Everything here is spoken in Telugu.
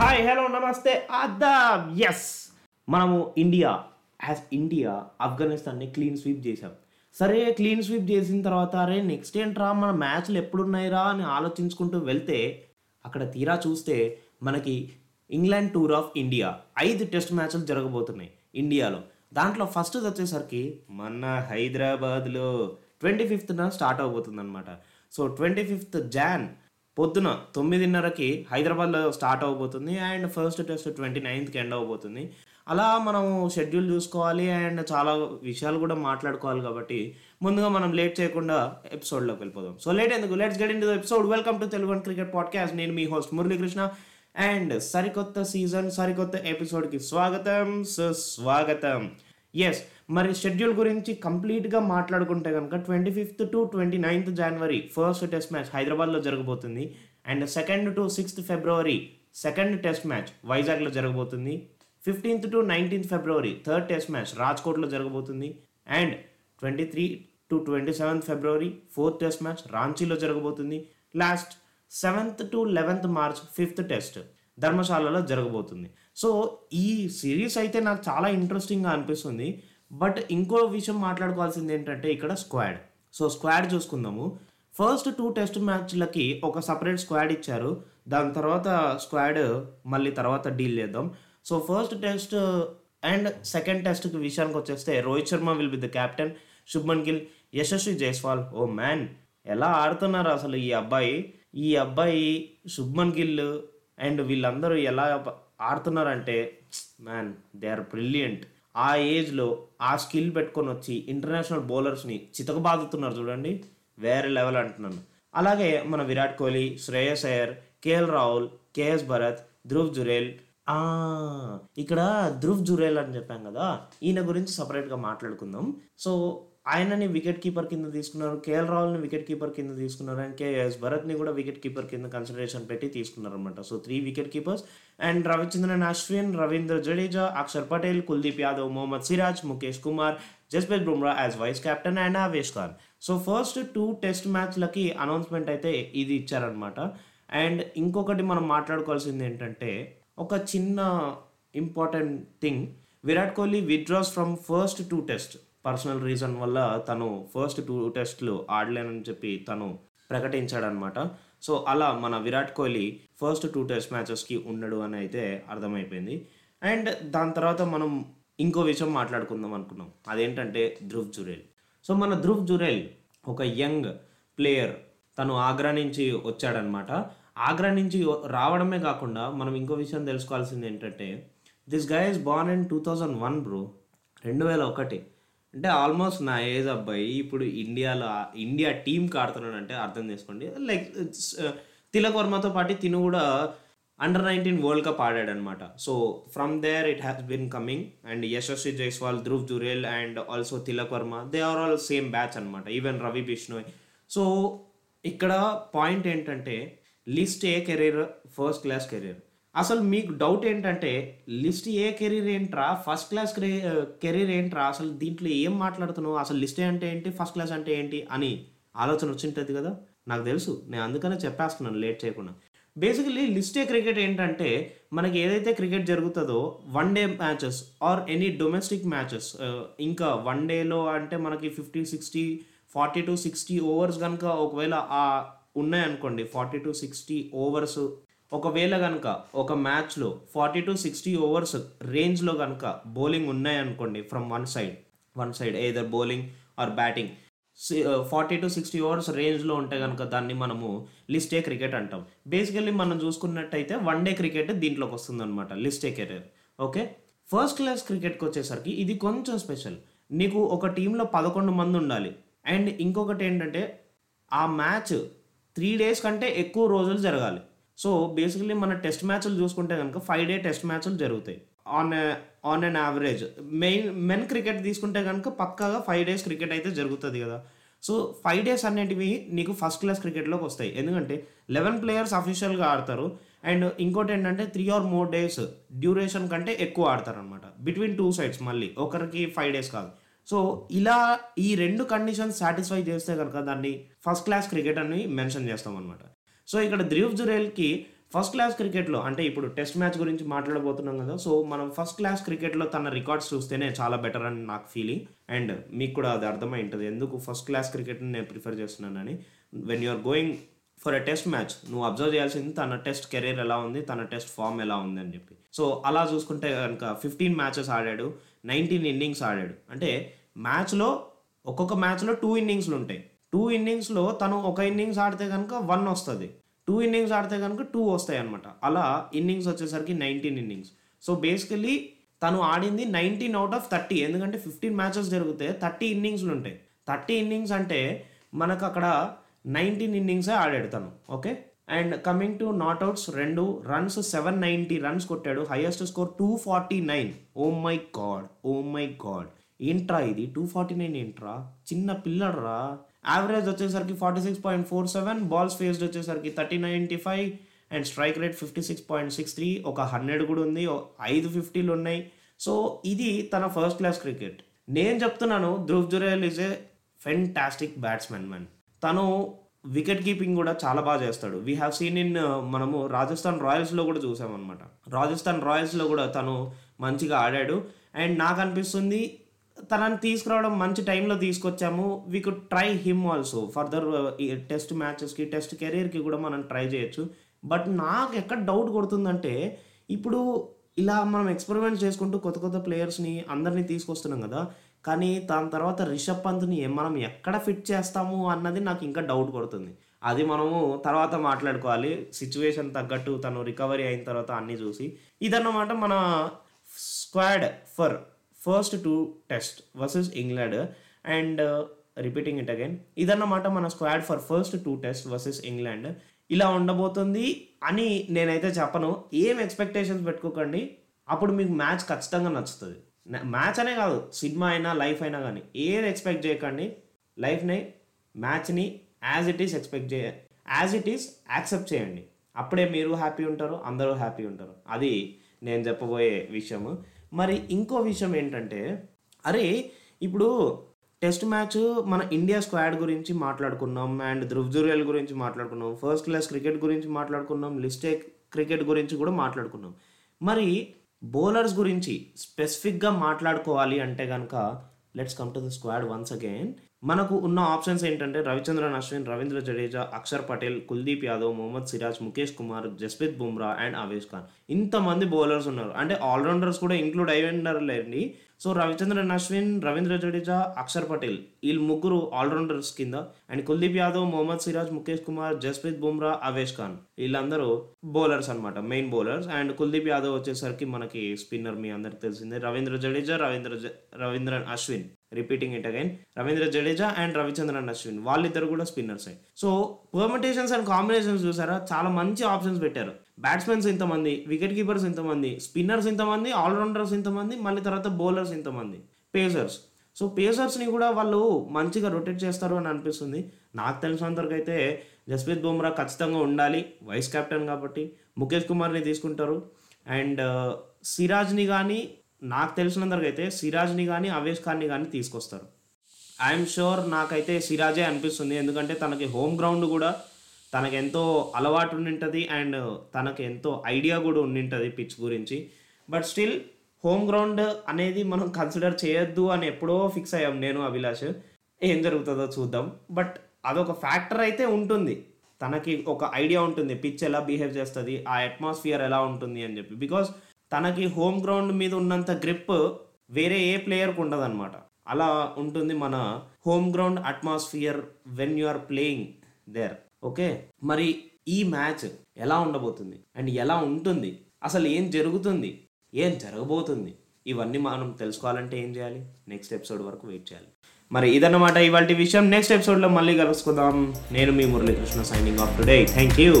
హాయ్ హలో నమస్తే అదాబ్ ఎస్ మనము ఇండియా యాజ్ ఇండియా ఆఫ్ఘనిస్తాన్ని క్లీన్ స్వీప్ చేసాం సరే క్లీన్ స్వీప్ చేసిన తర్వాత అరే నెక్స్ట్ ఏంట్రా మన మ్యాచ్లు ఎప్పుడున్నాయిరా అని ఆలోచించుకుంటూ వెళ్తే అక్కడ తీరా చూస్తే మనకి ఇంగ్లాండ్ టూర్ ఆఫ్ ఇండియా ఐదు టెస్ట్ మ్యాచ్లు జరగబోతున్నాయి. ఇండియాలో. దాంట్లో ఫస్ట్ వచ్చేసరికి మన హైదరాబాద్లో ట్వంటీ ఫిఫ్త్న స్టార్ట్ అవబోతుంది అనమాట సో ట్వంటీ ఫిఫ్త్ జాన్ పొద్దున తొమ్మిదిన్నరకి హైదరాబాద్లో స్టార్ట్ అవబోతుంది అండ్ ఫస్ట్ టెస్ట్ ట్వంటీ నైన్త్కి ఎండ్ అవబోతుంది. అలా మనం షెడ్యూల్ చూసుకోవాలి అండ్ చాలా విషయాలు కూడా మాట్లాడుకోవాలి కాబట్టి ముందుగా మనం లేట్ చేయకుండా ఎపిసోడ్లోకి వెళ్ళిపోదాం. సో లేట్ ఎందుకు? Let's get into episode welcome to Telugu cricket podcast నేను మీ హోస్ట్ మురళీకృష్ణ. అండ్ సరికొత్త సీజన్ సరికొత్త ఎపిసోడ్కి స్వాగతం సుస్వాగతం ఎస్ మరి షెడ్యూల్ గురించి కంప్లీట్గా మాట్లాడుకుంటే కనుక twenty fifth to twenty ninth January first test match హైదరాబాద్లో జరగబోతుంది. And second to sixth February second test match వైజాగ్లో జరగబోతుంది. Fifteenth to nineteenth February third test match రాజ్కోట్లో జరగబోతుంది. And twenty three to twenty seventh February fourth test match రాంచీలో జరగబోతుంది. Last seventh to eleventh March fifth test ధర్మశాలలో జరగబోతుంది. సో ఈ సిరీస్ అయితే నాకు చాలా ఇంట్రెస్టింగ్గా అనిపిస్తుంది. బట్ ఇంకో విషయం మాట్లాడుకోవాల్సింది ఏంటంటే ఇక్కడ స్క్వాడ్. సో స్క్వాడ్ చూసుకుందాము. ఫస్ట్ టూ టెస్ట్ మ్యాచ్లకి ఒక సపరేట్ స్క్వాడ్ ఇచ్చారు. దాని తర్వాత స్క్వాడ్ మళ్ళీ తర్వాత డీల్ చేద్దాం. So first test and second టెస్ట్కి విషయానికి వచ్చేస్తే Rohit Sharma will be the captain Shubman Gill Yashasvi Jaiswal. Oh man ఎలా ఆడుతున్నారు అసలు ఈ అబ్బాయి? ఈ అబ్బాయి శుభ్మన్ గిల్ అండ్ వీళ్ళందరూ ఎలా ఆడుతున్నారంటే మ్యాన్ దే ఆర్ బ్రిలియంట్ ఆ ఏజ్లో ఆ స్కిల్ పెట్టుకొని వచ్చి ఇంటర్నేషనల్ బౌలర్స్ని చితకబాదుతున్నారు చూడండి. వేరే లెవెల్ అంటున్నాను. అలాగే మన విరాట్ కోహ్లీ శ్రేయస్ అయ్యర్ కేఎల్ రాహుల్ కేఎస్ భరత్ ధ్రువ్ జురేల్. ఇక్కడ ధ్రువ్ జురేల్ అని చెప్పాం కదా. ఈయన గురించి సపరేట్గా మాట్లాడుకుందాం. సో ఆయనని వికెట్ కీపర్ కింద తీసుకున్నారు కేఎల్ రాహుల్ని వికెట్ కీపర్ కింద తీసుకున్నారు అండ్ కేఎస్ భరత్ని కూడా వికెట్ కీపర్ కింద కన్సిడరేషన్ పెట్టి తీసుకున్నారు అనమాట so three wicket keepers and Ravichandran Ashwin Ravindra Jadeja Axar Patel Kuldeep Yadav Mohammed Siraj Mukesh Kumar Jasprit Bumrah as vice captain and Avesh Khan so first two test మ్యాచ్లకి announcement అయితే ఇది ఇచ్చారనమాట అండ్ ఇంకొకటి మనం మాట్లాడుకోవాల్సింది ఏంటంటే ఒక చిన్న important thing Virat Kohli withdraws from first two test personal reason వల్ల తను ఫస్ట్ టూ టెస్ట్లు ఆడలేనని చెప్పి తను ప్రకటించాడనమాట. సో అలా మన Virat Kohli first two test మ్యాచెస్కి ఉండడు అని అయితే అర్థమైపోయింది. అండ్ దాని తర్వాత మనం ఇంకో విషయం మాట్లాడుకుందాం అనుకున్నాం. అదేంటంటే ధ్రువ్ జురేల్. సో మన ధ్రువ్ జురేల్ ఒక యంగ్ ప్లేయర్. తను ఆగ్రా నుంచి వచ్చాడనమాట. ఆగ్రా నుంచి రావడమే కాకుండా మనం ఇంకో విషయం తెలుసుకోవాల్సింది ఏంటంటే this guy is born in two thousand one bro. రెండు వేల ఒకటి అంటే ఆల్మోస్ట్ నా ఏజ్ అబ్బాయి ఇప్పుడు ఇండియాలో ఇండియా టీంకి ఆడుతున్నాడంటే అర్థం చేసుకోండి. లైక్ uh, తిలక్ వర్మతో పాటు తిను కూడా అండర్ నైన్టీన్ వరల్డ్ కప్ ఆడాడు అనమాట so from there it has been coming and Yashasvi Jaiswal Dhruv Jurel and also Tilak Varma they are all same batch అనమాట ఈవెన్ రవి బిష్ణోయ్ సో ఇక్కడ పాయింట్ ఏంటంటే list A career first class career అసలు మీకు డౌట్ ఏంటంటే లిస్ట్ ఏ కెరీర్ ఏంట్రా? ఫస్ట్ క్లాస్ కెరీర్ ఏంట్రా? అసలు దీంట్లో ఏం మాట్లాడుతున్నావు? అసలు లిస్ట్ అంటే ఏంటి? ఫస్ట్ క్లాస్ అంటే ఏంటి? అని ఆలోచన వచ్చింటుంది కదా? నాకు తెలుసు. నేను అందుకనే చెప్పేస్తున్నాను లేట్ చేయకుండా. బేసికలీ లిస్టే క్రికెట్ ఏంటంటే మనకి ఏదైతే క్రికెట్ జరుగుతుందో one day matches or any domestic matches ఇంకా వన్ డేలో అంటే మనకి fifty sixty forty to sixty overs కనుక ఒకవేళ ఉన్నాయనుకోండి ఫార్టీ టు సిక్స్టీ ఓవర్స్ ఒకవేళ కనుక ఒక మ్యాచ్లో ఫార్టీ టు సిక్స్టీ ఓవర్స్ రేంజ్లో కనుక బౌలింగ్ ఉన్నాయనుకోండి from one side one side either bowling or batting. Forty to sixty overs రేంజ్లో ఉంటే కనుక దాన్ని మనము లిస్టే క్రికెట్ అంటాం. బేసికల్లీ మనం చూసుకున్నట్టయితే వన్ డే క్రికెట్ దీంట్లోకి వస్తుంది అనమాట లిస్టే కెరీర్. ఓకే? ఫస్ట్ క్లాస్ క్రికెట్కి వచ్చేసరికి ఇది కొంచెం స్పెషల్. నీకు ఒక టీంలో పదకొండు మంది ఉండాలి. అండ్ ఇంకొకటి ఏంటంటే ఆ మ్యాచ్ త్రీ డేస్ కంటే ఎక్కువ రోజులు జరగాలి. సో బేసికలీ మన టెస్ట్ మ్యాచ్లు చూసుకుంటే కనుక ఫైవ్ డే టెస్ట్ మ్యాచ్లు జరుగుతాయి. On on an average main men cricket తీసుకుంటే కనుక పక్కాగా ఫైవ్ డేస్ క్రికెట్ అయితే జరుగుతుంది కదా. సో ఫైవ్ డేస్ అనేటివి నీకు ఫస్ట్ క్లాస్ క్రికెట్లోకి వస్తాయి. ఎందుకంటే లెవెన్ ప్లేయర్స్ అఫీషియల్గా ఆడతారు. అండ్ ఇంకోటి ఏంటంటే three or more days duration కంటే ఎక్కువ ఆడతారు అనమాట బిట్వీన్ టూ సైడ్స్ మళ్ళీ. ఒకరికి ఫైవ్ డేస్ కాదు. సో ఇలా ఈ రెండు కండిషన్స్ సాటిస్ఫై చేస్తే కనుక దాన్ని ఫస్ట్ క్లాస్ క్రికెట్ అని మెన్షన్ చేస్తాం అనమాట సో ఇక్కడ ధ్రువ్ జురేల్కి ఫస్ట్ క్లాస్ క్రికెట్లో అంటే ఇప్పుడు టెస్ట్ మ్యాచ్ గురించి మాట్లాడబోతున్నాం కదా సో మనం ఫస్ట్ క్లాస్ క్రికెట్లో తన రికార్డ్స్ చూస్తేనే చాలా బెటర్ అని నాకు ఫీలింగ్ అండ్ మీకు కూడా అది అర్థమై ఉంటుంది ఎందుకు ఫస్ట్ క్లాస్ క్రికెట్ని నేను ప్రిఫర్ చేస్తున్నానని? When you are going for a test match నువ్వు అబ్జర్వ్ చేయాల్సింది తన టెస్ట్ కెరీర్ ఎలా ఉంది తన టెస్ట్ ఫామ్ ఎలా ఉంది అని చెప్పి. సో అలా చూసుకుంటే కనుక ఫిఫ్టీన్ మ్యాచెస్ ఆడాడు నైన్టీన్ ఇన్నింగ్స్ ఆడాడు. అంటే మ్యాచ్లో ఒక్కొక్క మ్యాచ్లో టూ ఇన్నింగ్స్లు ఉంటాయి. టూ ఇన్నింగ్స్లో తను ఒక ఇన్నింగ్స్ ఆడితే కనుక వన్ వస్తుంది. టూ ఇన్నింగ్స్ ఆడితే కనుక టూ వస్తాయి అనమాట అలా ఇన్నింగ్స్ వచ్చేసరికి నైన్టీన్ ఇన్నింగ్స్. సో బేసికలీ తను ఆడింది నైన్టీన్ అవుట్ ఆఫ్ థర్టీ. ఎందుకంటే ఫిఫ్టీన్ మ్యాచెస్ జరిగితే థర్టీ ఇన్నింగ్స్లు ఉంటాయి. థర్టీ ఇన్నింగ్స్ అంటే మనకు అక్కడ నైన్టీన్ ఇన్నింగ్సే ఆడాడు తను. Okay? And coming to not outs రెండు రన్స్ సెవెన్ నైంటీ రన్స్ కొట్టాడు. Highest score two forty nine. Oh my god. Oh my god. ఏంట్రా ఇది? టూ ఫార్టీ నైన్ ఏంట్రా? చిన్న పిల్లడ్రా. యావరేజ్ వచ్చేసరికి forty six point four seven balls faced వచ్చేసరికి thirty ninety five and strike rate fifty six point six three ఒక హండ్రెడ్ కూడా ఉంది ఐదు ఫిఫ్టీలు ఉన్నాయి. సో ఇది తన ఫస్ట్ క్లాస్ క్రికెట్ నేను చెప్తున్నాను Dhruv Jurel is a fantastic batsmen man తను వికెట్ కీపింగ్ కూడా చాలా బాగా చేస్తాడు. వీ హ్యావ్ సీన్ ఇన్ మనము రాజస్థాన్ రాయల్స్లో కూడా చూసామన్నమాట. రాజస్థాన్ రాయల్స్లో కూడా తను మంచిగా ఆడాడు. అండ్ నాకు అనిపిస్తుంది తనని తీసుకురావడం మంచి టైంలో తీసుకొచ్చాము. We could try him also further test మ్యాచెస్కి test కెరీర్కి కూడా మనం ట్రై చేయొచ్చు. బట్ నాకు ఎక్కడ డౌట్ కొడుతుందంటే ఇప్పుడు ఇలా మనం ఎక్స్పెరిమెంట్ చేసుకుంటూ కొత్త కొత్త ప్లేయర్స్ని అందరినీ తీసుకొస్తున్నాం కదా. కానీ దాని తర్వాత రిషబ్ పంత్ని మనం ఎక్కడ ఫిట్ చేస్తాము అన్నది నాకు ఇంకా డౌట్ కొడుతుంది. అది మనము తర్వాత మాట్లాడుకోవాలి. సిచ్యువేషన్ తగ్గట్టు తను రికవరీ అయిన తర్వాత అన్నీ చూసి. ఇదన్నమాట మన squad for first two test versus England and repeating it again ఇదన్నమాట మన squad for first two test versus England ఇలా ఉండబోతుంది అని నేనైతే చెప్పను. ఏం ఎక్స్పెక్టేషన్స్ పెట్టుకోకండి. అప్పుడు మీకు మ్యాచ్ ఖచ్చితంగా నచ్చుతుంది. మ్యాచ్ అనే కాదు సినిమా అయినా లైఫ్ అయినా కానీ ఏది ఎక్స్పెక్ట్ చేయకండి. లైఫ్ని మ్యాచ్ని యాజ్ ఇట్ ఈస్ ఎక్స్పెక్ట్ చేయ యాజ్ ఇట్ ఈస్ యాక్సెప్ట్ చేయండి. అప్పుడే మీరు హ్యాపీ ఉంటారు అందరూ హ్యాపీ ఉంటారు. అది నేను చెప్పబోయే విషయము. మరి ఇంకో విషయం ఏంటంటే అరే ఇప్పుడు టెస్ట్ మ్యాచ్ మన ఇండియా స్క్వాడ్ గురించి మాట్లాడుకున్నాం అండ్ ధ్రువ్ జురేల్ గురించి మాట్లాడుకున్నాం ఫస్ట్ క్లాస్ క్రికెట్ గురించి మాట్లాడుకున్నాం లిస్టేక్ క్రికెట్ గురించి కూడా మాట్లాడుకున్నాం. మరి బౌలర్స్ గురించి స్పెసిఫిక్గా మాట్లాడుకోవాలి అంటే కనుక let's come to the squad once again మనకు ఉన్న ఆప్షన్స్ ఏంటంటే రవిచంద్రన్ అశ్విన్ రవీంద్ర జడేజా అక్షర్ పటేల్ కుల్దీప్ యాదవ్ మొహమ్మద్ సిరాజ్ ముఖేష్ కుమార్ జస్ప్రీత్ బుమ్రా అండ్ అవేష్ ఖాన్. ఇంతమంది బౌలర్స్ ఉన్నారు. అంటే ఆల్రౌండర్స్ కూడా ఇంక్లూడ్ అయి ఉన్నారులేండి సో రవిచంద్రన్ అశ్విన్ రవీంద్ర జడేజా అక్షర్ పటేల్ వీళ్ళు ముగ్గురు ఆల్రౌండర్స్ కింద అండ్ కుల్దీప్ యాదవ్ మొహమ్మద్ సిరాజ్ ముఖేష్ కుమార్ జస్ప్రీత్ బుమ్రా అవేష్ ఖాన్ వీళ్ళందరూ బౌలర్స్ అనమాట main bowlers. And Kuldeep Yadav వచ్చేసరికి మనకి స్పిన్నర్ మీ అందరికి తెలిసిందే. రవీంద్ర జడేజా రవీంద్ర జ- Ravindran Ashwin. Repeating it again Ravindra Jadeja and Ravichandran Ashwin వాళ్ళిద్దరు కూడా spinners so permutations and combinations చూసారా? చాలా మంచి ఆప్షన్స్ పెట్టారు. బ్యాట్స్మెన్స్ ఇంతమంది వికెట్ కీపర్స్ ఇంతమంది స్పిన్నర్స్ ఇంతమంది ఆల్రౌండర్స్ ఇంతమంది మళ్ళీ తర్వాత బౌలర్స్ ఇంతమంది. పేసర్స్ సో పేసర్స్ని కూడా వాళ్ళు మంచిగా రొటేట్ చేస్తారు అని అనిపిస్తుంది. నాకు తెలిసినంతవరకు అయితే జస్ప్రీత్ బుమ్రా ఖచ్చితంగా ఉండాలి. వైస్ కెప్టెన్ కాబట్టి ముఖేష్ కుమార్ని తీసుకుంటారు. అండ్ uh, సిరాజ్ని కానీ నాకు తెలిసినంతవరకు అయితే సిరాజ్ని కానీ అవేష్ ఖాన్ని కానీ తీసుకొస్తారు. ఐఎమ్ షూర్ నాకైతే సిరాజే అనిపిస్తుంది. ఎందుకంటే తనకి హోమ్ గ్రౌండ్ కూడా తనకు ఎంతో అలవాటు ఉండింటుంది అండ్ తనకి ఎంతో ఐడియా కూడా ఉండింటుంది పిచ్ గురించి. బట్ స్టిల్ హోమ్ గ్రౌండ్ అనేది మనం కన్సిడర్ చేయొద్దు అని ఎప్పుడో ఫిక్స్ అయ్యాం నేను అభిలాష్. ఏం జరుగుతుందో చూద్దాం. బట్ అదొక ఫ్యాక్టర్ అయితే ఉంటుంది. తనకి ఒక ఐడియా ఉంటుంది. పిచ్ ఎలా బిహేవ్ చేస్తుంది ఆ అట్మాస్ఫియర్ ఎలా ఉంటుంది అని చెప్పి. బికాస్ తనకి హోమ్ గ్రౌండ్ మీద ఉన్నంత గ్రిప్ వేరే ఏ ప్లేయర్కి ఉండదన్నమాట. అలా ఉంటుంది మన home ground atmosphere when you are playing there okay? మరి ఈ మ్యాచ్ ఎలా ఉండబోతుంది? అండ్ ఎలా ఉంటుంది? అసలు ఏం జరుగుతుంది? ఏం జరగబోతుంది? ఇవన్నీ మనం తెలుసుకోవాలంటే ఏం చేయాలి? నెక్స్ట్ ఎపిసోడ్ వరకు వెయిట్ చేయాలి. మరి ఇదన్నమాట ఇవాళ విషయం. నెక్స్ట్ ఎపిసోడ్లో మళ్ళీ కలుసుకుందాం. నేను మీ Muralikrishna signing off today thank you